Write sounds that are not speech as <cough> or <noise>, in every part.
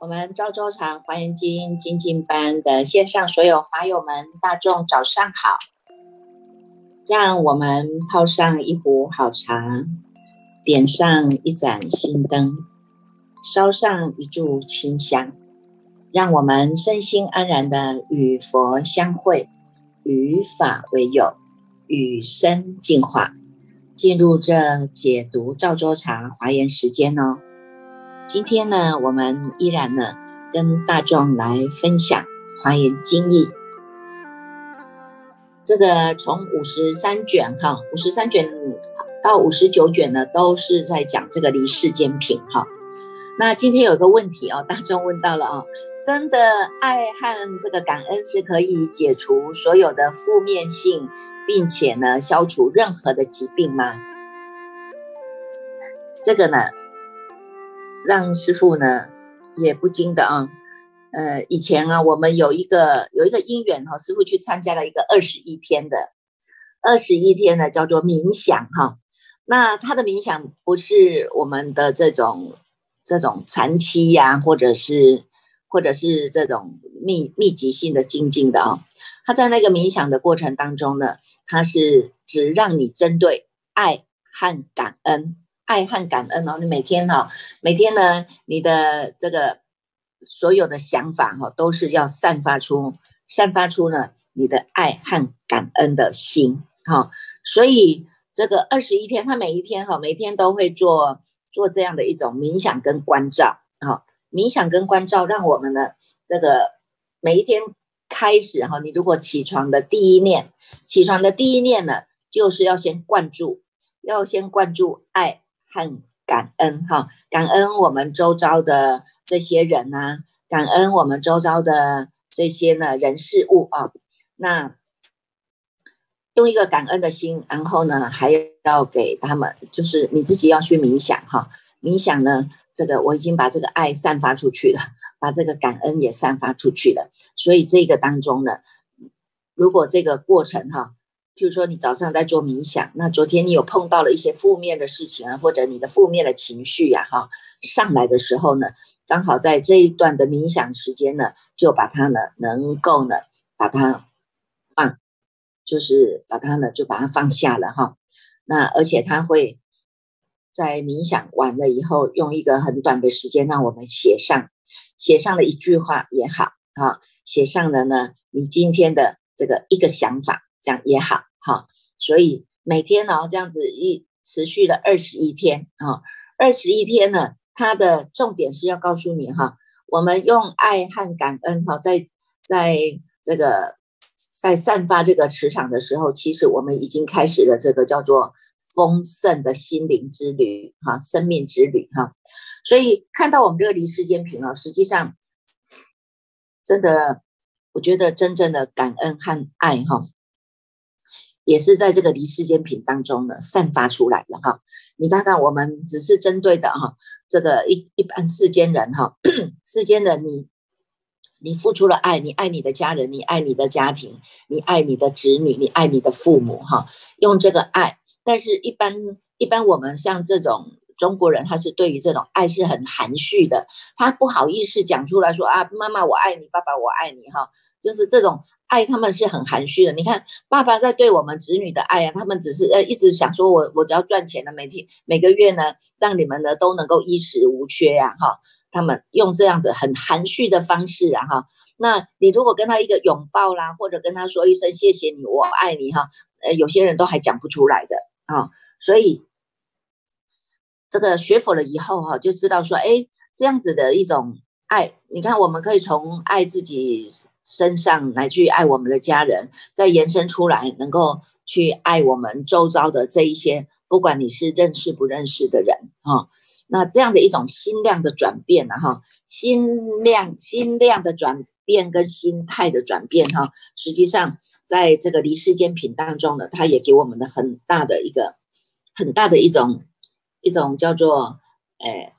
我们赵州场华严经精进班的线上所有法友们，大众早上好！让我们泡上一壶好茶，点上一盏心灯，烧上一炷清香，让我们身心安然的与佛相会，与法为友，与生进化，进入这解读赵州茶华严时间哦。今天呢，我们依然呢跟大众来分享华严经历。这个从五十三卷哈，五十三卷到五十九卷呢，都是在讲这个离世间品哈。那今天有个问题哦，大众问到了哦，真的爱和这个感恩是可以解除所有的负面性，并且呢消除任何的疾病吗？这个呢？让师傅呢也不禁的啊，呃，以前啊，我们有一个有一个因缘哈，师傅去参加了一个二十一天的二十一天呢，叫做冥想哈。那他的冥想不是我们的这种这种长期呀，或者是或者是这种密密集性的精进的啊。他在那个冥想的过程当中呢，他是只让你针对爱和感恩。爱和感恩哦，你每天哈，每天呢，你的这个所有的想法哈，都是要散发出散发出呢你的爱和感恩的心哈。所以这个二十一天，他每一天哈，每天都会做做这样的一种冥想跟关照。冥想跟关照，让我们呢这个每一天开始哈，你如果起床的第一念，起床的第一念呢，就是要先灌注，要先灌注爱。和感恩哈，感恩我们周遭的这些人呐，感恩我们周遭的这些呢人事物啊，那用一个感恩的心，然后呢还要给他们，就是你自己要去冥想哈，冥想呢，这个我已经把这个爱散发出去了，把这个感恩也散发出去了，所以这个当中呢，如果这个过程哈。譬如说，你早上在做冥想，那昨天你有碰到了一些负面的事情啊，或者你的负面的情绪呀，哈，上来的时候呢，刚好在这一段的冥想时间呢，就把它呢，能够呢，把它放，就是把它呢，就把它放下了哈。那而且它会在冥想完了以后，用一个很短的时间让我们写上，写上了一句话也好啊，写上了呢，你今天的这个一个想法，这样也好。好，所以每天呢这样子一持续了二十一天啊，二十一天呢，它的重点是要告诉你哈，我们用爱和感恩哈，在在这个在散发这个磁场的时候，其实我们已经开始了这个叫做丰盛的心灵之旅哈，生命之旅哈。所以看到我们这个离世间品啊，实际上真的，我觉得真正的感恩和爱哈。也是在这个离世间品当中呢散发出来的哈，你看看我们只是针对的哈，这个一一般世间人哈，世间的你，你付出了爱，你爱你的家人，你爱你的家庭，你爱你的子女，你爱你的父母哈，用这个爱，但是一般一般我们像这种中国人，他是对于这种爱是很含蓄的，他不好意思讲出来说啊，妈妈我爱你，爸爸我爱你哈，就是这种。爱他们是很含蓄的，你看爸爸在对我们子女的爱啊，他们只是呃一直想说，我我只要赚钱了，每天每个月呢，让你们呢都能够衣食无缺呀，哈，他们用这样子很含蓄的方式啊，哈，那你如果跟他一个拥抱啦，或者跟他说一声谢谢你，我爱你，哈，呃，有些人都还讲不出来的啊，所以这个学佛了以后哈，就知道说，哎，这样子的一种爱，你看我们可以从爱自己。身上来去爱我们的家人，再延伸出来，能够去爱我们周遭的这一些，不管你是认识不认识的人哈，那这样的一种心量的转变呢哈，心量心量的转变跟心态的转变哈，实际上在这个离世间品当中呢，它也给我们的很大的一个很大的一种一种叫做诶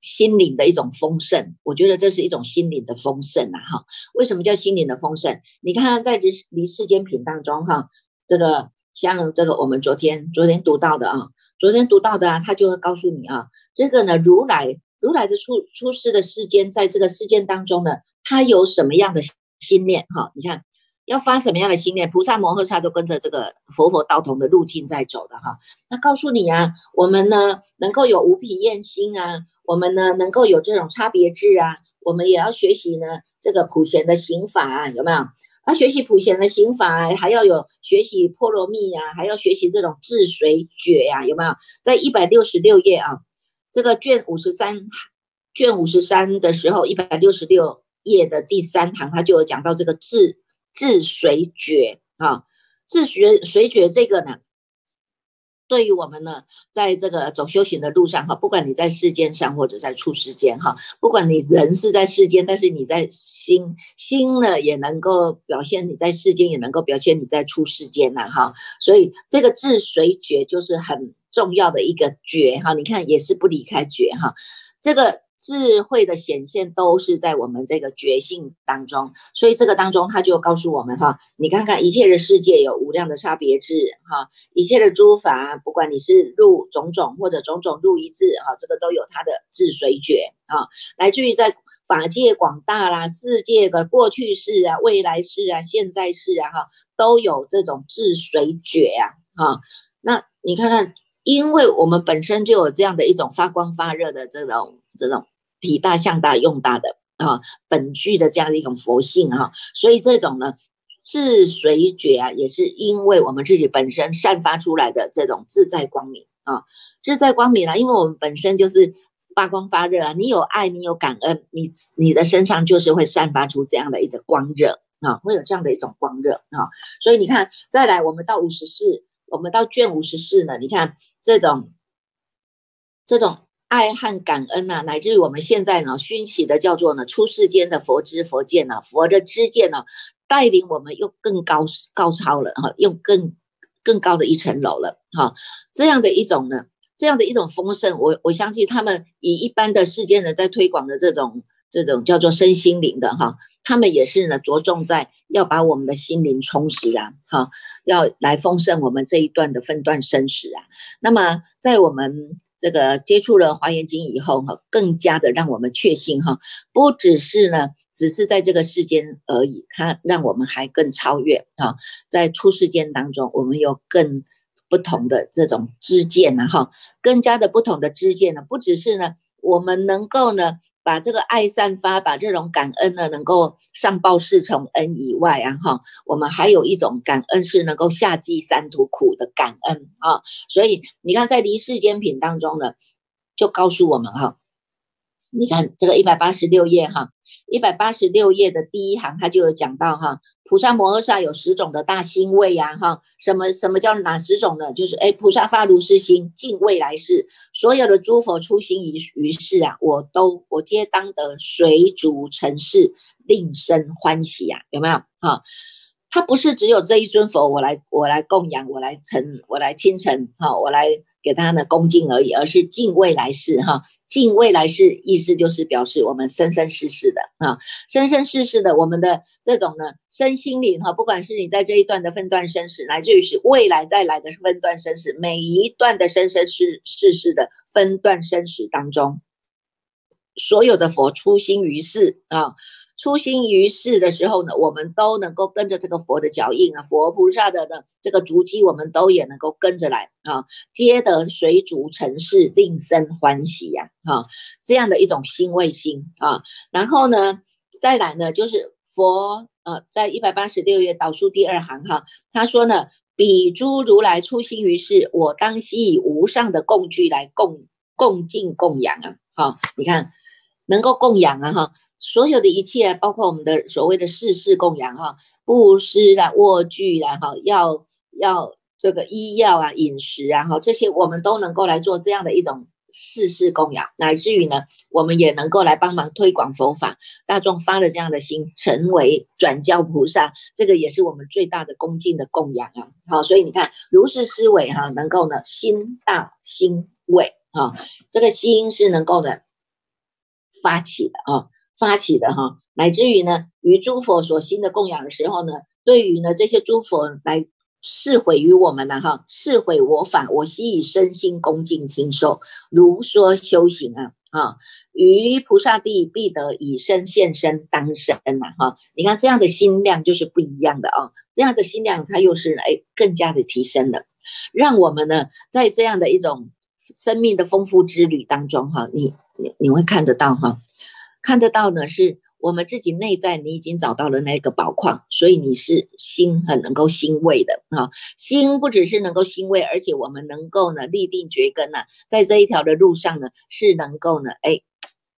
心灵的一种丰盛，我觉得这是一种心灵的丰盛啊！哈，为什么叫心灵的丰盛？你看在离离世间品当中哈，这个像这个我们昨天昨天读到的啊，昨天读到的啊，他就会告诉你啊，这个呢，如来如来的出出世的世间，在这个世间当中呢，他有什么样的心念？哈，你看。要发什么样的心念？菩萨摩诃萨都跟着这个佛佛道同的路径在走的哈。那告诉你啊，我们呢能够有无品厌心啊，我们呢能够有这种差别智啊，我们也要学习呢这个普贤的行法，有没有？啊学习普贤的行法，还要有学习波罗蜜呀，还要学习这种治水觉呀，有没有？在一百六十六页啊，这个卷五十三，卷五十三的时候，一百六十六页的第三行，他就有讲到这个治。治水觉啊，治水水觉这个呢，对于我们呢，在这个走修行的路上哈，不管你在世间上或者在处世间哈，不管你人是在世间，但是你在心心呢，也能够表现你在世间，也能够表现你在处世间呐哈。所以这个治水觉就是很重要的一个觉哈，你看也是不离开觉哈，这个。智慧的显现都是在我们这个觉性当中，所以这个当中他就告诉我们哈，你看看一切的世界有无量的差别智哈，一切的诸法，不管你是入种种或者种种入一智哈，这个都有它的智水觉啊，来自于在法界广大啦，世界的过去式啊、未来式啊、现在式啊哈，都有这种智水觉啊哈，那你看看，因为我们本身就有这样的一种发光发热的这种这种。体大、向大、用大的啊，本具的这样的一种佛性啊，所以这种呢，自随觉啊，也是因为我们自己本身散发出来的这种自在光明啊，自在光明啊，因为我们本身就是发光发热啊，你有爱，你有感恩，你你的身上就是会散发出这样的一个光热啊，会有这样的一种光热啊，所以你看，再来我们到五十四，我们到卷五十四呢，你看这种这种。爱和感恩呐，乃至于我们现在呢，熏起的叫做呢，出世间的佛知佛见呢，佛的知见呢，带领我们又更高高超了哈，又更更高的一层楼了哈，这样的一种呢，这样的一种丰盛，我我相信他们以一般的世间人在推广的这种这种叫做身心灵的哈，他们也是呢，着重在要把我们的心灵充实啊，哈，要来丰盛我们这一段的分段生死啊，那么在我们。这个接触了华严经以后哈，更加的让我们确信哈，不只是呢，只是在这个世间而已，它让我们还更超越啊，在出世间当中，我们有更不同的这种知见呢哈，更加的不同的知见呢，不只是呢，我们能够呢。把这个爱散发，把这种感恩呢，能够上报四重恩以外啊，哈，我们还有一种感恩是能够下济三途苦的感恩啊。所以你看，在离世间品当中呢，就告诉我们哈，你看这个一百八十六页哈。一百八十六页的第一行，他就有讲到哈，菩萨摩诃萨有十种的大心位呀，哈，什么什么叫哪十种呢？就是哎，菩萨发如是心，尽未来世，所有的诸佛出心于于世啊，我都我皆当得随逐成事，令生欢喜呀，有没有？哈，他不是只有这一尊佛，我来我来供养，我来成，我来亲承，哈，我来。给他呢恭敬而已，而是敬未来世哈，敬未来世意思就是表示我们生生世世的啊，生生世世的我们的这种呢身心灵哈，不管是你在这一段的分段生死，乃至于是未来再来的分段生死，每一段的生生世世世的分段生死当中。所有的佛出心于世啊，出心于世的时候呢，我们都能够跟着这个佛的脚印啊，佛菩萨的的这个足迹，我们都也能够跟着来啊，皆得水主尘世，令生欢喜呀，啊，这样的一种欣慰心啊。然后呢，再来呢，就是佛呃，在一百八十六页倒数第二行哈，他说呢，彼诸如来出心于世，我当悉以无上的供具来供供敬供养啊，好，你看。能够供养啊哈，所有的一切，包括我们的所谓的世事供养哈，布施啦、卧具啦哈，要要这个医药啊、饮食啊哈，这些我们都能够来做这样的一种世事供养，乃至于呢，我们也能够来帮忙推广佛法，大众发了这样的心，成为转教菩萨，这个也是我们最大的恭敬的供养啊。好，所以你看如是思维哈，能够呢心大心伟哈，这个心是能够呢。发起的啊，发起的哈，乃至于呢，于诸佛所心的供养的时候呢，对于呢这些诸佛来示毁于我们呢哈，示毁我法，我悉以身心恭敬听受，如说修行啊。啊，于菩萨地必得以身现身当身呐！哈，你看这样的心量就是不一样的啊，这样的心量它又是哎更加的提升了，让我们呢在这样的一种生命的丰富之旅当中哈，你你你会看得到哈，看得到呢是。我们自己内在，你已经找到了那个宝矿，所以你是心很能够欣慰的啊。心不只是能够欣慰，而且我们能够呢立定觉根呢，在这一条的路上呢，是能够呢，哎，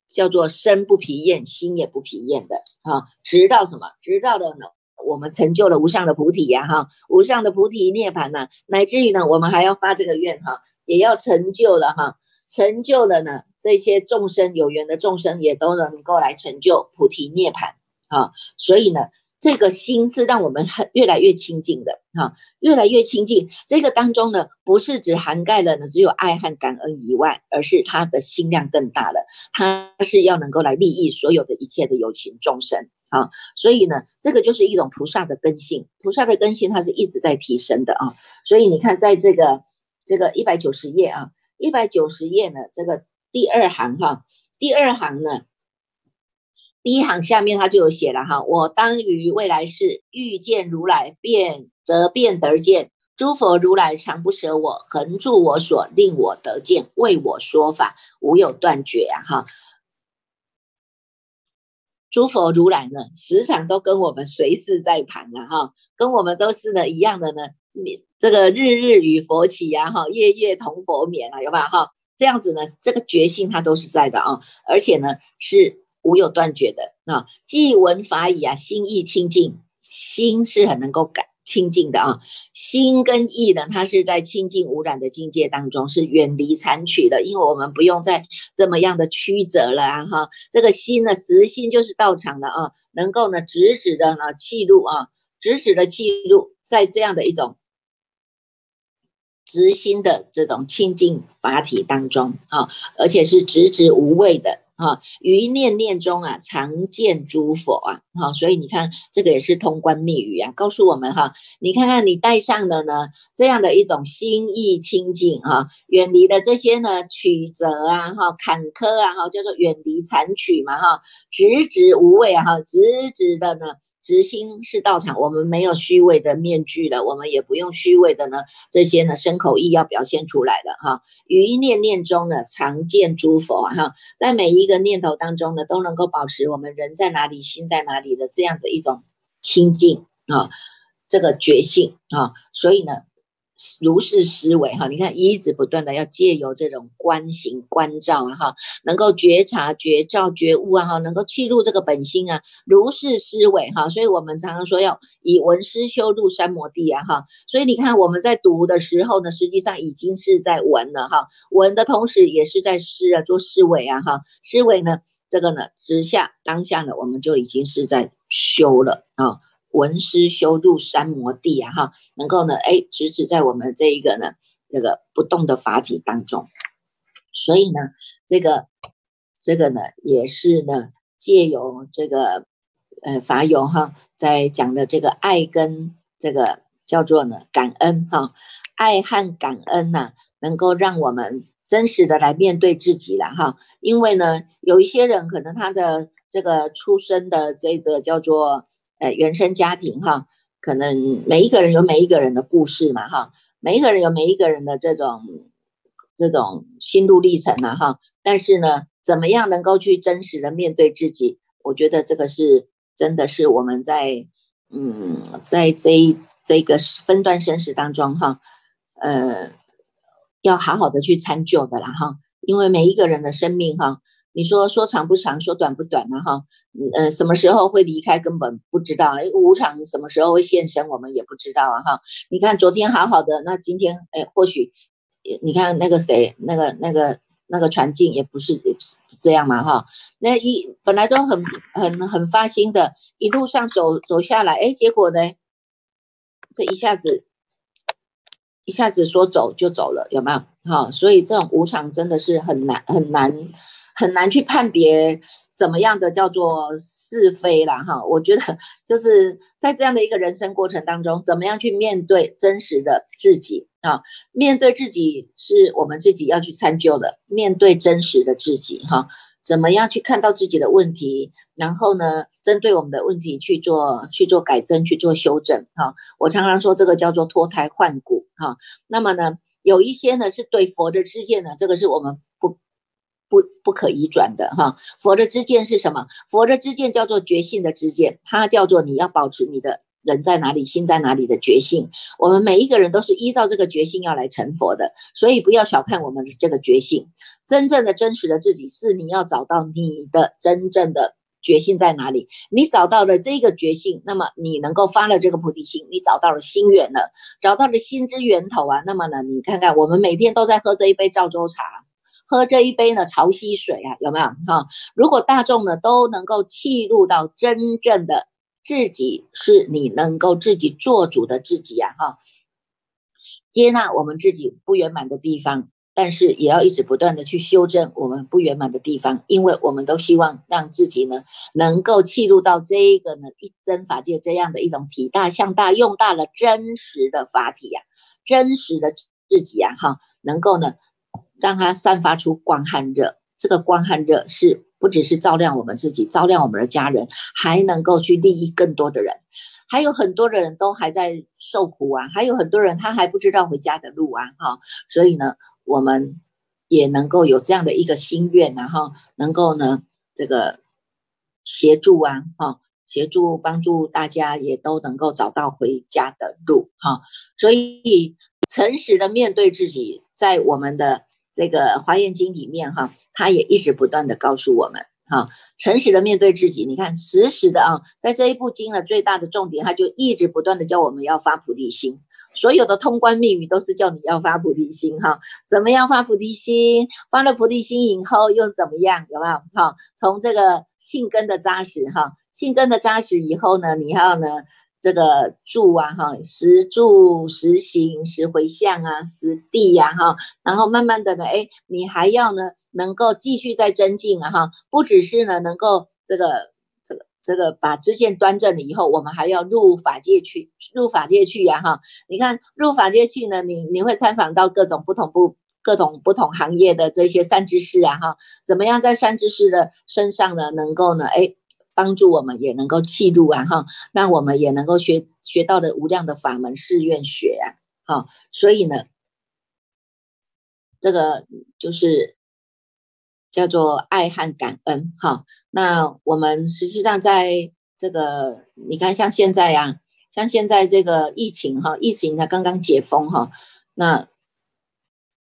叫做身不疲厌，心也不疲厌的啊。直到什么？直到的呢，我们成就了无上的菩提呀，哈，无上的菩提涅槃呐，乃至于呢，我们还要发这个愿哈，也要成就了哈。成就了呢，这些众生有缘的众生也都能够来成就菩提涅槃啊，所以呢，这个心是让我们很越来越亲近的哈，越来越亲近。这个当中呢，不是只涵盖了呢只有爱和感恩以外，而是他的心量更大了，他是要能够来利益所有的一切的有情众生啊，所以呢，这个就是一种菩萨的根性，菩萨的根性它是一直在提升的啊，所以你看，在这个这个一百九十页啊。一百九十页呢，这个第二行哈，第二行呢，第一行下面它就有写了哈，我当于未来世遇见如来，便则便得见诸佛如来常不舍我，恒住我所，令我得见，为我说法，无有断绝啊哈。诸佛如来呢，时常都跟我们随侍在旁啊哈，跟我们都是呢一样的呢。这个日日与佛起呀，哈，夜夜同佛眠啊，有没有？哈，这样子呢，这个决心它都是在的啊，而且呢是无有断绝的啊。既闻法已啊，心意清净，心是很能够感清净的啊。心跟意呢，它是在清净无染的境界当中，是远离残取的，因为我们不用再这么样的曲折了啊，哈。这个心呢，直心就是道场的啊，能够呢直直的呢记录啊，直直的记录在这样的一种。直心的这种清净法体当中啊，而且是直直无畏的啊，于念念中啊常见诸佛啊，好，所以你看这个也是通关密语啊，告诉我们哈，你看看你带上的呢这样的一种心意清净啊，远离的这些呢曲折啊哈坎坷啊哈，叫做远离残曲嘛哈，直直无畏哈，直直的呢。直心是道场，我们没有虚伪的面具了，我们也不用虚伪的呢，这些呢身口意要表现出来的哈。语音念念中呢，常见诸佛哈，在每一个念头当中呢，都能够保持我们人在哪里，心在哪里的这样子一种清净啊，这个觉性啊，所以呢。如是思维哈，你看一直不断的要借由这种观行观照啊哈，能够觉察觉照觉悟啊哈，能够契入这个本心啊，如是思维哈，所以我们常常说要以闻思修入三摩地啊哈，所以你看我们在读的时候呢，实际上已经是在闻了哈，闻的同时也是在思啊，做思维啊哈，思维呢这个呢直下当下呢，我们就已经是在修了啊。文思修入三摩地啊，哈，能够呢，哎，直指在我们这一个呢，这个不动的法体当中，所以呢，这个这个呢，也是呢，借由这个呃法友哈，在讲的这个爱跟这个叫做呢感恩哈，爱和感恩呐，能够让我们真实的来面对自己了哈，因为呢，有一些人可能他的这个出生的这个叫做。呃，原生家庭哈，可能每一个人有每一个人的故事嘛哈，每一个人有每一个人的这种这种心路历程呐哈。但是呢，怎么样能够去真实的面对自己？我觉得这个是真的是我们在嗯，在这一这个分段生死当中哈，呃，要好好的去参究的啦哈，因为每一个人的生命哈。你说说长不长，说短不短呢？哈，嗯什么时候会离开根本不知道。哎，无常什么时候会现身，我们也不知道啊！哈，你看昨天好好的，那今天哎，或许你看那个谁，那个那个那个传进也不是这样嘛！哈，那一本来都很很很发心的，一路上走走下来，哎，结果呢，这一下子一下子说走就走了，有没有？哈，所以这种无常真的是很难很难很难去判别什么样的叫做是非啦，哈。我觉得就是在这样的一个人生过程当中，怎么样去面对真实的自己啊？面对自己是我们自己要去参究的，面对真实的自己，哈。怎么样去看到自己的问题，然后呢，针对我们的问题去做去做改正，去做修正哈。我常常说这个叫做脱胎换骨哈。那么呢，有一些呢是对佛的知见呢，这个是我们不不不可移转的哈。佛的知见是什么？佛的知见叫做觉性的知见，它叫做你要保持你的。人在哪里，心在哪里的觉性，我们每一个人都是依照这个觉性要来成佛的，所以不要小看我们这个觉性。真正的真实的自己是你要找到你的真正的觉性在哪里。你找到了这个觉性，那么你能够发了这个菩提心，你找到了心源了，找到了心之源头啊。那么呢，你看看我们每天都在喝这一杯赵州茶，喝这一杯呢潮汐水啊，有没有哈？如果大众呢都能够契入到真正的。自己是你能够自己做主的自己呀，哈，接纳我们自己不圆满的地方，但是也要一直不断的去修正我们不圆满的地方，因为我们都希望让自己呢能够契入到这一个呢一真法界这样的一种体大向大用大了真实的法体呀，真实的自己呀，哈，能够呢让它散发出光和热，这个光和热是。不只是照亮我们自己，照亮我们的家人，还能够去利益更多的人。还有很多的人都还在受苦啊，还有很多人他还不知道回家的路啊，哈。所以呢，我们也能够有这样的一个心愿，然后能够呢，这个协助啊，哈，协助帮助大家也都能够找到回家的路，哈。所以诚实的面对自己，在我们的。这个《华严经》里面哈，他也一直不断的告诉我们哈，诚实的面对自己。你看，实时的啊，在这一部经的最大的重点，他就一直不断的教我们要发菩提心。所有的通关密语都是叫你要发菩提心哈。怎么样发菩提心？发了菩提心以后又怎么样？有没有哈？从这个性根的扎实哈，性根的扎实以后呢，你要呢？这个住啊，哈，实住、实行、实回向啊，实地呀，哈，然后慢慢的呢，哎，你还要呢，能够继续再增进啊，哈，不只是呢，能够这个、这个、把知见端正了以后，我们还要入法界去，入法界去呀，哈，你看入法界去呢，你你会参访到各种不同不各种不同行业的这些善知识啊，哈，怎么样在善知识的身上呢，能够呢，哎。帮助我们也能够契入啊哈，让我们也能够学学到的无量的法门誓愿学啊，好，所以呢，这个就是叫做爱和感恩哈。那我们实际上在这个，你看像现在呀，像现在这个疫情哈，疫情才刚刚解封哈，那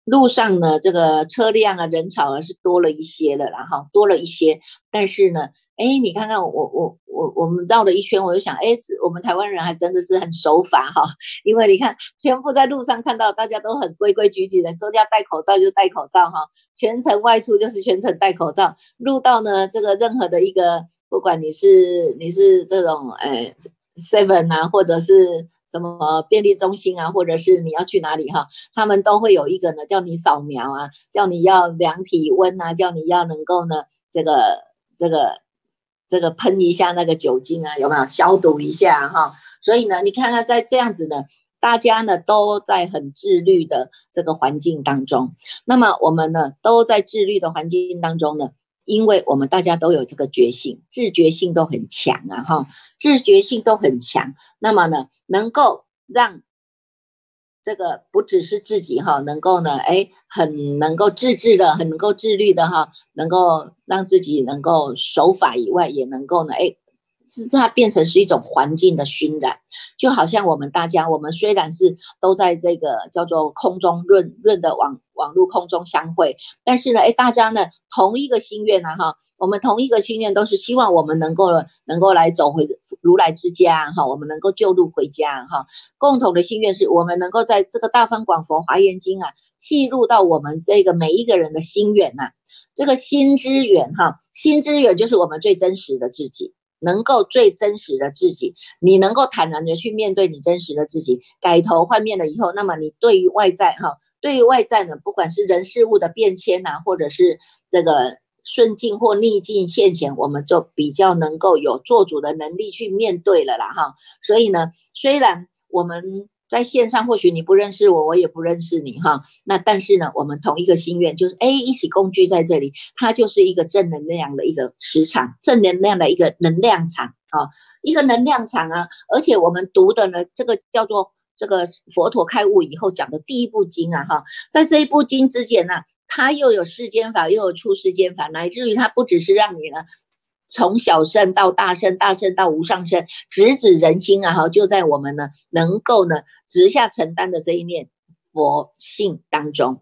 路上呢，这个车辆啊，人潮啊是多了一些了，然后多了一些，但是呢。哎，你看看我我我我们绕了一圈，我就想，哎，我们台湾人还真的是很守法哈，因为你看，全部在路上看到大家都很规规矩矩的，说要戴口罩就戴口罩哈，全程外出就是全程戴口罩，入到呢这个任何的一个，不管你是你是这种哎 seven 啊，或者是什么便利中心啊，或者是你要去哪里哈，他们都会有一个呢，叫你扫描啊，叫你要量体温啊，叫你要能够呢这个这个。这个喷一下那个酒精啊，有没有消毒一下哈？所以呢，你看看在这样子呢，大家呢都在很自律的这个环境当中。那么我们呢都在自律的环境当中呢，因为我们大家都有这个觉性，自觉性都很强啊哈，自觉性都很强。那么呢，能够让。这个不只是自己哈，能够呢，哎，很能够自制的，很能够自律的哈，能够让自己能够守法以外，也能够呢，哎，是它变成是一种环境的熏染，就好像我们大家，我们虽然是都在这个叫做空中润润的网网络空中相会，但是呢，哎，大家呢同一个心愿呢，哈。我们同一个心愿，都是希望我们能够能够来走回如来之家哈，我们能够救路回家哈。共同的心愿是我们能够在这个大方广佛华严经啊，契入到我们这个每一个人的心愿呐。这个心之远哈，心之远就是我们最真实的自己。能够最真实的自己，你能够坦然的去面对你真实的自己，改头换面了以后，那么你对于外在哈，对于外在呢，不管是人事物的变迁呐，或者是这个顺境或逆境现前，我们就比较能够有做主的能力去面对了啦哈。所以呢，虽然我们。在线上，或许你不认识我，我也不认识你哈。那但是呢，我们同一个心愿，就是哎，一起共聚在这里，它就是一个正能量的一个磁场，正能量的一个能量场啊，一个能量场啊。而且我们读的呢，这个叫做这个佛陀开悟以后讲的第一部经啊哈，在这一部经之前呢，它又有世间法，又有出世间法，乃至于它不只是让你呢。从小圣到大圣，大圣到无上圣，直指人心啊！哈，就在我们呢能够呢直下承担的这一念佛性当中，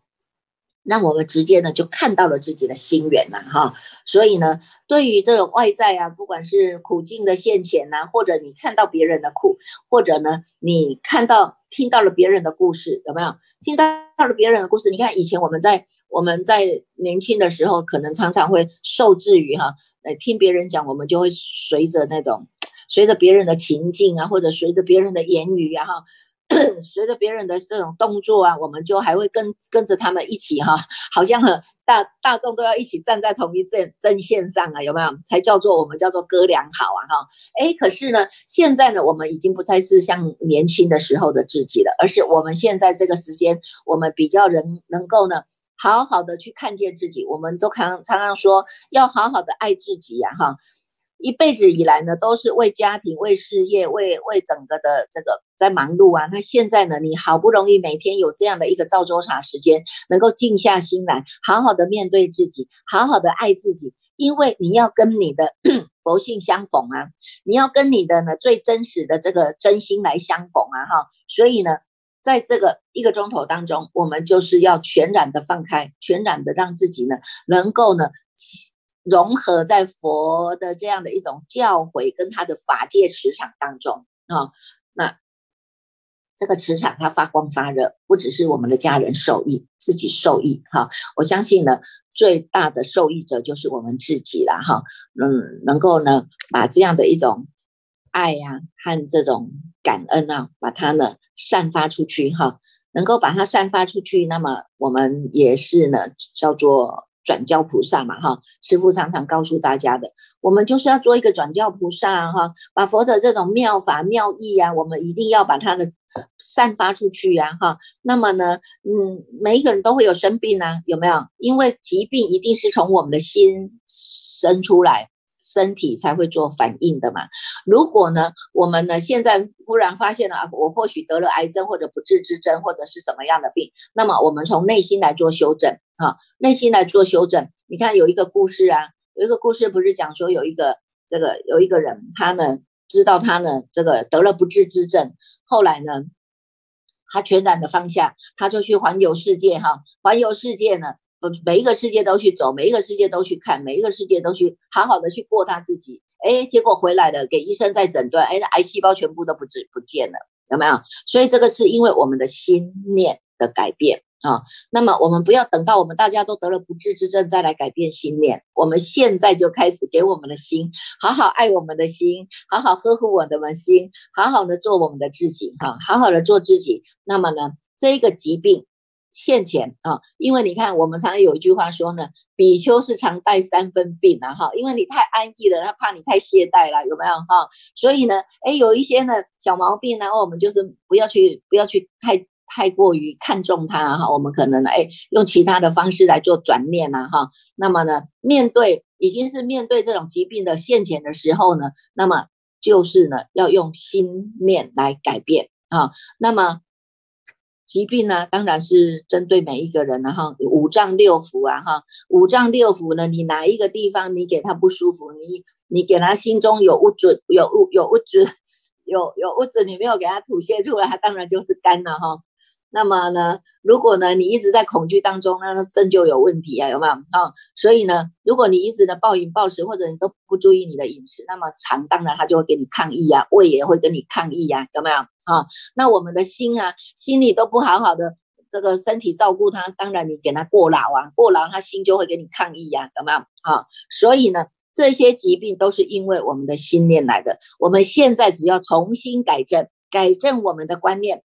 那我们直接呢就看到了自己的心源了哈。所以呢，对于这种外在啊，不管是苦境的现前呐，或者你看到别人的苦，或者呢你看到听到了别人的故事，有没有听到了别人的故事？你看以前我们在。我们在年轻的时候，可能常常会受制于哈，呃，听别人讲，我们就会随着那种，随着别人的情境啊，或者随着别人的言语啊，哈。<coughs> 随着别人的这种动作啊，我们就还会跟跟着他们一起哈，<laughs> 好像很大大众都要一起站在同一阵阵线上啊，有没有？才叫做我们叫做哥俩好啊哈。哎，可是呢，现在呢，我们已经不再是像年轻的时候的自己了，而是我们现在这个时间，我们比较能能够呢。好好的去看见自己，我们都常常常说要好好的爱自己呀，哈！一辈子以来呢，都是为家庭、为事业、为为整个的这个在忙碌啊。那现在呢，你好不容易每天有这样的一个造周茶时间，能够静下心来，好好的面对自己，好好的爱自己，因为你要跟你的 <clears throat> 佛性相逢啊，你要跟你的呢最真实的这个真心来相逢啊，哈！所以呢。在这个一个钟头当中，我们就是要全然的放开，全然的让自己呢，能够呢融合在佛的这样的一种教诲跟他的法界磁场当中啊。那这个磁场它发光发热，不只是我们的家人受益，自己受益哈。我相信呢，最大的受益者就是我们自己了哈。嗯，能够呢把这样的一种。爱呀，和这种感恩啊，把它呢散发出去哈，能够把它散发出去，那么我们也是呢叫做转教菩萨嘛哈。师父常常告诉大家的，我们就是要做一个转教菩萨哈，把佛的这种妙法妙义呀，我们一定要把它的散发出去呀哈。那么呢，嗯，每一个人都会有生病啊，有没有？因为疾病一定是从我们的心生出来。身体才会做反应的嘛。如果呢，我们呢现在忽然发现了，我或许得了癌症或者不治之症或者是什么样的病，那么我们从内心来做修正啊，内心来做修正。你看有一个故事啊，有一个故事不是讲说有一个这个有一个人，他呢知道他呢这个得了不治之症，后来呢他全然的放下，他就去环游世界哈，环游世界呢。每一个世界都去走，每一个世界都去看，每一个世界都去好好的去过他自己。哎，结果回来了，给医生在诊断，哎，那癌细胞全部都不治不见了，有没有？所以这个是因为我们的心念的改变啊。那么我们不要等到我们大家都得了不治之症再来改变心念，我们现在就开始给我们的心好好爱我们的心，好好呵护我们的心，好好的做我们的自己哈，好好的做自己。那么呢，这个疾病。现钱啊，因为你看，我们常有一句话说呢，比丘是常带三分病啊，哈，因为你太安逸了，他怕你太懈怠了，有没有哈？所以呢，哎，有一些呢小毛病呢，我们就是不要去，不要去太太过于看重它哈，我们可能哎用其他的方式来做转念呐哈。那么呢，面对已经是面对这种疾病的现前的时候呢，那么就是呢要用心念来改变啊，那么。疾病呢，当然是针对每一个人的哈，五脏六腑啊哈，五脏六腑呢，你哪一个地方你给他不舒服，你你给他心中有物质有物有物质 <laughs> 有有物质，你没有给他吐泻出来，他当然就是肝了哈。那么呢，如果呢你一直在恐惧当中，那肾就有问题啊，有没有啊？所以呢，如果你一直的暴饮暴食，或者你都不注意你的饮食，那么肠当然它就会给你抗议呀，胃也会跟你抗议呀，有没有？啊，那我们的心啊，心里都不好好的，这个身体照顾他，当然你给他过劳啊，过劳他心就会给你抗议呀，有没有？啊，所以呢，这些疾病都是因为我们的心念来的。我们现在只要重新改正，改正我们的观念，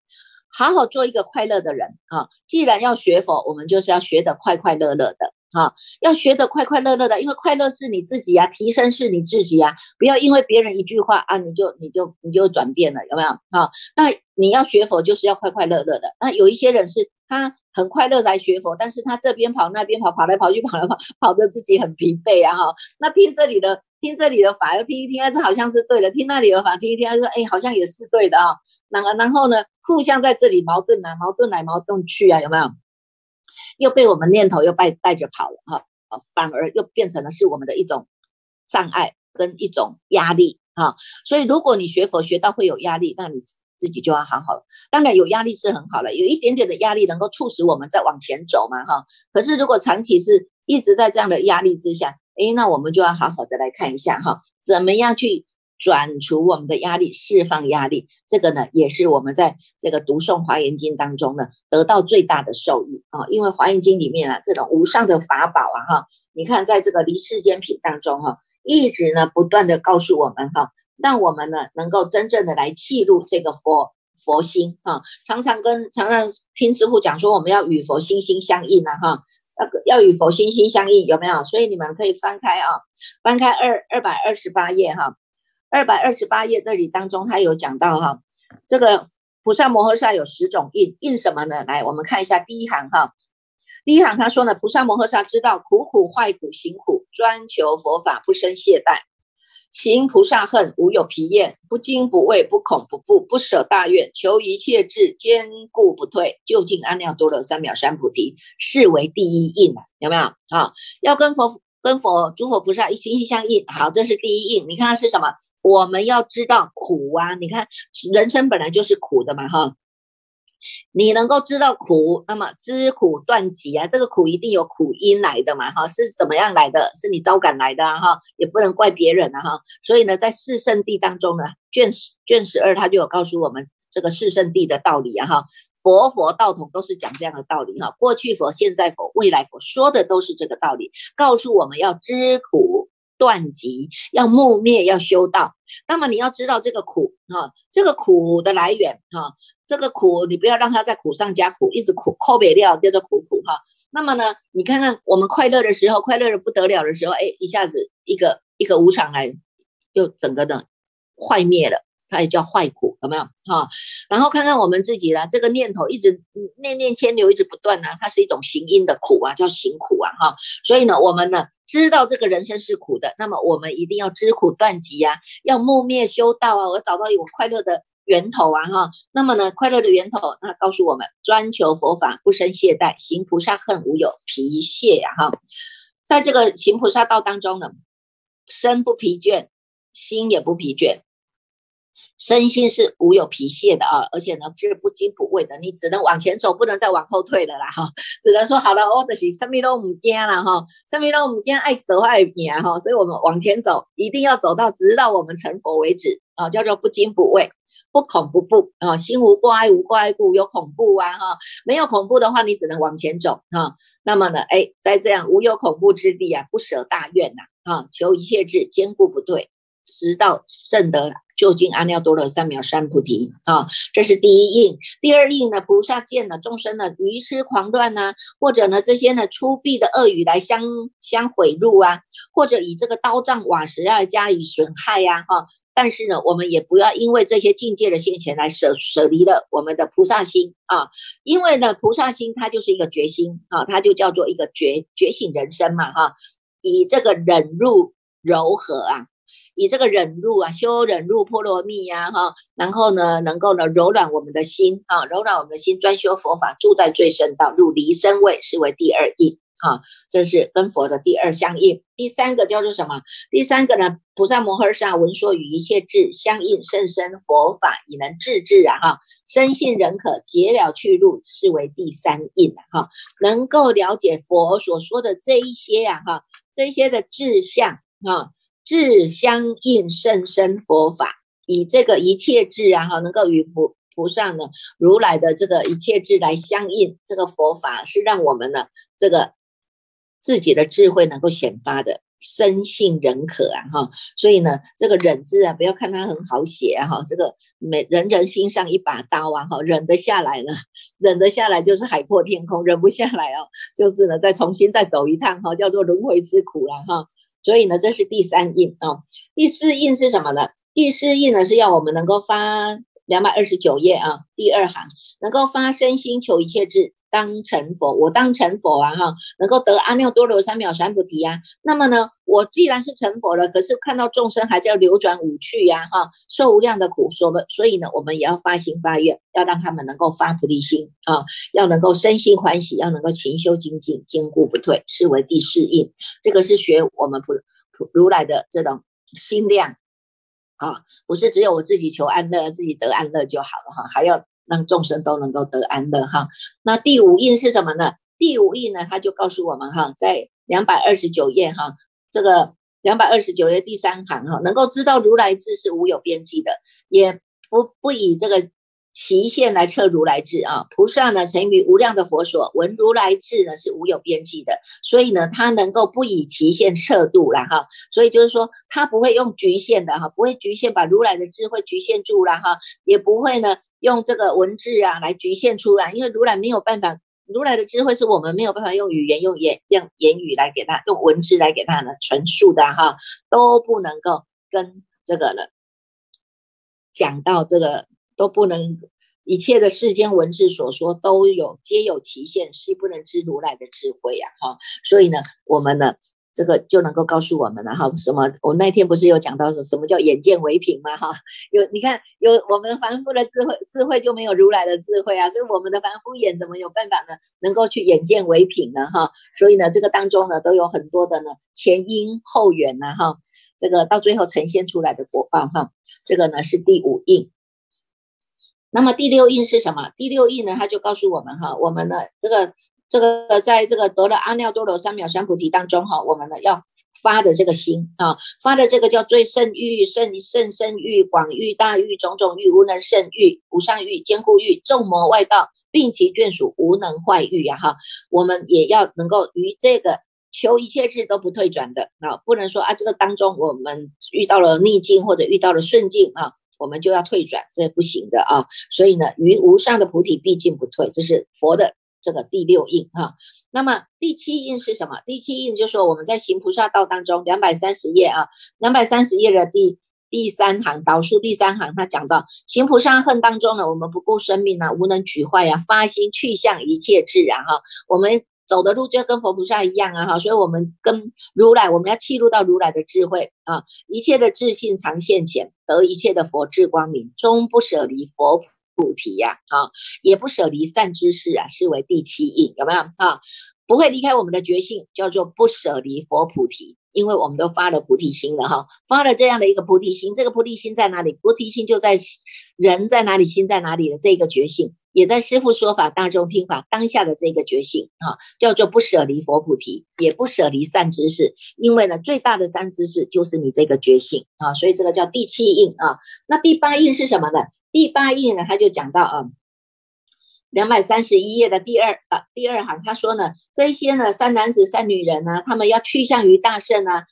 好好做一个快乐的人啊！既然要学佛，我们就是要学得快快乐乐的。啊，要学得快快乐乐的，因为快乐是你自己呀，提升是你自己呀，不要因为别人一句话啊，你就你就你就转变了，有没有？啊，那你要学佛就是要快快乐乐的。那有一些人是他很快乐才学佛，但是他这边跑那边跑，跑来跑去，跑来跑，跑得自己很疲惫啊！哈，那听这里的听这里的法，要听一听，这好像是对的；听那里的法，听一听，说哎，好像也是对的啊。那然后呢，互相在这里矛盾啊，矛盾来矛盾去啊，有没有？又被我们念头又带带着跑了哈，反而又变成了是我们的一种障碍跟一种压力哈。所以如果你学佛学到会有压力，那你自己就要好好。当然有压力是很好了，有一点点的压力能够促使我们再往前走嘛哈。可是如果长期是一直在这样的压力之下，诶，那我们就要好好的来看一下哈，怎么样去。转除我们的压力，释放压力，这个呢，也是我们在这个读诵华严经当中呢，得到最大的受益啊。因为华严经里面啊，这种无上的法宝啊，哈，你看在这个离世间品当中哈，一直呢不断的告诉我们哈，让我们呢能够真正的来记录这个佛佛心哈。常常跟常常听师傅讲说，我们要与佛心心相印啊，哈，要要与佛心心相印，有没有？所以你们可以翻开啊，翻开二二百二十八页哈。二百二十八页这里当中，他有讲到哈，这个菩萨摩诃萨有十种印，印什么呢？来，我们看一下第一行哈。第一行他说呢，菩萨摩诃萨知道苦苦坏苦行苦，专求佛法不生懈怠，行菩萨恨无有疲厌，不惊不畏不恐不怖，不舍大愿，求一切智坚固不退，就近安耨多罗三藐三菩提，是为第一印啊，有没有？啊，要跟佛跟佛诸佛菩萨一心心相印，好，这是第一印。你看它是什么？我们要知道苦啊！你看，人生本来就是苦的嘛，哈。你能够知道苦，那么知苦断集啊，这个苦一定有苦因来的嘛，哈，是怎么样来的？是你招感来的哈，也不能怪别人啊，哈。所以呢，在四圣地当中呢，卷十卷十二他就有告诉我们这个四圣地的道理啊，哈。佛佛道统都是讲这样的道理哈，过去佛、现在佛、未来佛说的都是这个道理，告诉我们要知苦。断集要木灭要修道，那么你要知道这个苦啊，这个苦的来源哈，这个苦你不要让它在苦上加苦，一直苦扣别掉叫做苦苦哈。那么呢，你看看我们快乐的时候，快乐的不得了的时候，哎，一下子一个一个无常来，就整个的坏灭了。它也叫坏苦，有没有哈？然后看看我们自己啦，这个念头一直念念牵流，一直不断呢，它是一种行因的苦啊，叫行苦啊哈。所以呢，我们呢知道这个人生是苦的，那么我们一定要知苦断集啊，要木灭修道啊，我找到有快乐的源头啊哈。那么呢，快乐的源头，那告诉我们，专求佛法，不生懈怠，行菩萨恨无有疲懈呀哈。在这个行菩萨道当中呢，身不疲倦，心也不疲倦。身心是无有疲懈的啊，而且呢是不惊不畏的，你只能往前走，不能再往后退了啦哈，只能说好了，我的是生命都唔惊了哈，生命都唔惊，爱走爱拼哈，所以我们往前走，一定要走到直到我们成佛为止啊，叫做不惊不畏，不恐不怖啊，心无挂碍无挂碍故有恐怖啊哈，没有恐怖的话，你只能往前走哈，那么呢，哎，在这样无有恐怖之地啊，不舍大愿呐啊，求一切智坚固不退，直到圣德。就近阿耨多罗三藐三菩提啊，这是第一印。第二印呢，菩萨见了众生呢愚痴狂乱呐，或者呢这些呢粗鄙的恶语来相相毁辱啊，或者以这个刀杖瓦石啊加以损害呀哈。但是呢，我们也不要因为这些境界的现前来舍舍离了我们的菩萨心啊，因为呢菩萨心它就是一个决心啊，它就叫做一个觉觉醒人生嘛哈，以这个忍辱柔和啊。以这个忍辱啊，修忍辱波罗蜜呀，哈，然后呢，能够呢柔软我们的心啊，柔软我们的心，专修佛法，住在最深道，入离身位，是为第二义啊，这是跟佛的第二相应。第三个叫做什么？第三个呢，菩萨摩诃萨闻说与一切智相应甚深佛法，以能治智啊，哈，深信人可解了去路，是为第三印啊，哈，能够了解佛所说的这一些呀，哈，这些的志向啊。智相应甚深佛法，以这个一切智啊哈，能够与菩菩萨呢如来的这个一切智来相应，这个佛法是让我们呢这个自己的智慧能够显发的生性忍可啊哈，所以呢，这个忍字啊，不要看它很好写啊哈，这个每人人心上一把刀啊哈，忍得下来呢，忍得下来就是海阔天空，忍不下来哦，就是呢再重新再走一趟哈，叫做轮回之苦了哈。所以呢，这是第三印啊，第四印是什么呢？第四印呢是要我们能够发。两百二十九页啊，第二行能够发身心求一切智，当成佛。我当成佛啊，哈，能够得阿耨多罗三藐三菩提呀。那么呢，我既然是成佛了，可是看到众生还在流转五趣呀，哈，受无量的苦，所所以呢，我们也要发心发愿，要让他们能够发菩提心啊，要能够身心欢喜，要能够勤修精进，坚固不退，是为第四印。这个是学我们普普如来的这种心量。啊，不是只有我自己求安乐，自己得安乐就好了哈，还要让众生都能够得安乐哈。那第五印是什么呢？第五印呢，他就告诉我们哈，在两百二十九页哈，这个两百二十九页第三行哈，能够知道如来智是无有边际的，也不不以这个。其限来测如来智啊，菩萨呢成于无量的佛所，闻如来智呢是无有边际的，所以呢他能够不以其限测度了哈，所以就是说他不会用局限的哈，不会局限把如来的智慧局限住了哈，也不会呢用这个文字啊来局限出来，因为如来没有办法，如来的智慧是我们没有办法用语言用言用言语来给他用文字来给他呢陈述的哈，都不能够跟这个呢讲到这个。都不能，一切的世间文字所说都有皆有其限，是不能知如来的智慧呀！哈，所以呢，我们呢，这个就能够告诉我们了哈。什么？我那天不是有讲到说什么叫眼见为凭吗？哈，有你看，有我们凡夫的智慧，智慧就没有如来的智慧啊！所以我们的凡夫眼怎么有办法呢？能够去眼见为凭呢？哈，所以呢，这个当中呢，都有很多的呢前因后缘呐！哈，这个到最后呈现出来的果报哈，这个呢是第五印。那么第六印是什么？第六印呢？他就告诉我们哈，我们呢这个这个在这个得了阿耨多罗三藐三菩提当中哈，我们呢要发的这个心啊，发的这个叫最胜欲、胜胜身欲、广欲、大欲、种种欲、无能胜欲、无上欲、坚固欲、众魔外道，并其眷属无能坏欲呀哈，我们也要能够于这个求一切智都不退转的啊，不能说啊这个当中我们遇到了逆境或者遇到了顺境啊。我们就要退转，这不行的啊！所以呢，于无上的菩提毕竟不退，这是佛的这个第六印哈。那么第七印是什么？第七印就是说我们在行菩萨道当中，两百三十页啊，两百三十页的第第三行导数第三行，他讲到行菩萨恨当中呢，我们不顾生命啊，无能取坏呀，发心去向一切自然哈，我们。走的路就跟佛菩萨一样啊，哈，所以我们跟如来，我们要契入到如来的智慧啊，一切的智性常现前，得一切的佛智光明，终不舍离佛菩提呀，啊，也不舍离善知识啊，视为第七印，有没有啊？不会离开我们的觉性，叫做不舍离佛菩提。因为我们都发了菩提心了哈，发了这样的一个菩提心，这个菩提心在哪里？菩提心就在人在哪里，心在哪里的这个觉性，也在师父说法大众听法当下的这个觉性啊，叫做不舍离佛菩提，也不舍离善知识。因为呢，最大的善知识就是你这个觉性啊，所以这个叫第七印啊。那第八印是什么呢？第八印呢，他就讲到啊。两百三十一页的第二呃第二行，他说呢，这些呢三男子三女人呢，他们要趋向于大圣啊，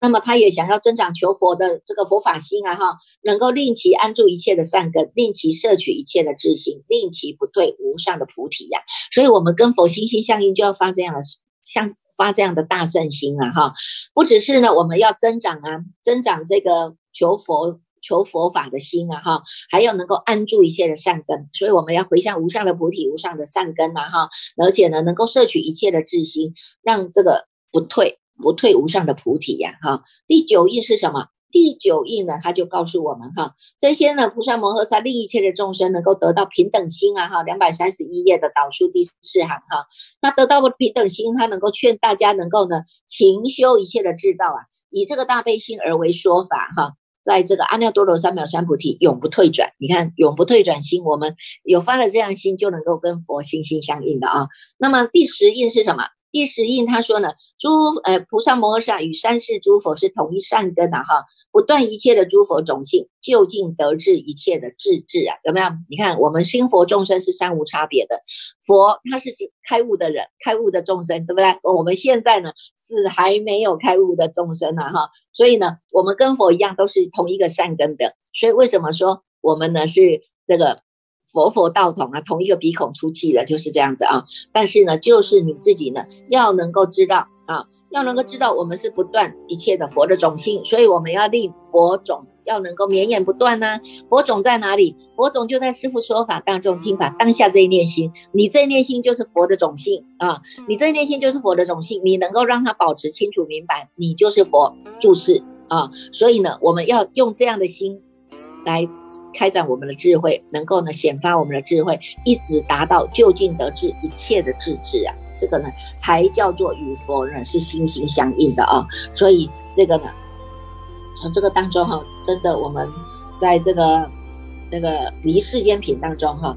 那么他也想要增长求佛的这个佛法心啊哈，能够令其安住一切的善根，令其摄取一切的智心，令其不退无上的菩提呀。所以，我们跟佛心心相应，就要发这样的像发这样的大圣心啊哈，不只是呢，我们要增长啊，增长这个求佛。求佛法的心啊，哈，还要能够安住一切的善根，所以我们要回向无上的菩提、无上的善根呐，哈，而且呢，能够摄取一切的智心，让这个不退不退无上的菩提呀，哈。第九印是什么？第九印呢，他就告诉我们哈，这些呢，菩萨摩诃萨令一切的众生能够得到平等心啊，哈，两百三十一页的导数第四行哈，那得到平等心，他能够劝大家能够呢勤修一切的智道啊，以这个大悲心而为说法哈。在这个阿耨多罗三藐三菩提永不退转，你看永不退转心，我们有发了这样心，就能够跟佛心心相印的啊。那么第十印是什么？第十印他说呢，诸呃菩萨摩诃萨与三世诸佛是同一善根的哈，不断一切的诸佛种性，就近得至一切的智智啊，有没有？你看我们心佛众生是三无差别的，佛他是开悟的人，开悟的众生，对不对？我们现在呢是还没有开悟的众生啊哈，所以呢，我们跟佛一样都是同一个善根的，所以为什么说我们呢是这个？佛佛道同啊，同一个鼻孔出气的，就是这样子啊。但是呢，就是你自己呢，要能够知道啊，要能够知道我们是不断一切的佛的种性，所以我们要令佛种，要能够绵延不断呢。佛种在哪里？佛种就在师父说法当中听法当下这一念心，你这一念心就是佛的种性啊，你这一念心就是佛的种性，你能够让它保持清楚明白，你就是佛注释啊。所以呢，我们要用这样的心。来开展我们的智慧，能够呢显发我们的智慧，一直达到就近得知一切的智智啊，这个呢才叫做与佛呢是心心相印的啊。所以这个呢，从这个当中哈，真的我们在这个这个离世间品当中哈，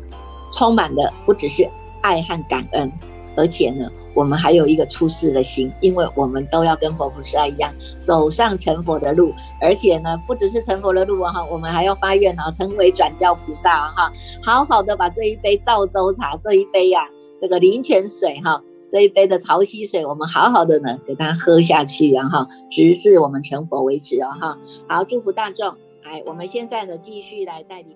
充满的不只是爱和感恩。而且呢，我们还有一个出世的心，因为我们都要跟佛菩萨一样走上成佛的路。而且呢，不只是成佛的路啊，哈，我们还要发愿啊，成为转教菩萨啊，哈，好好的把这一杯赵州茶，这一杯呀，这个灵泉水哈，这一杯的潮汐水，我们好好的呢，给它喝下去，然后直至我们成佛为止啊，哈。好，祝福大众，哎，我们现在呢，继续来带领。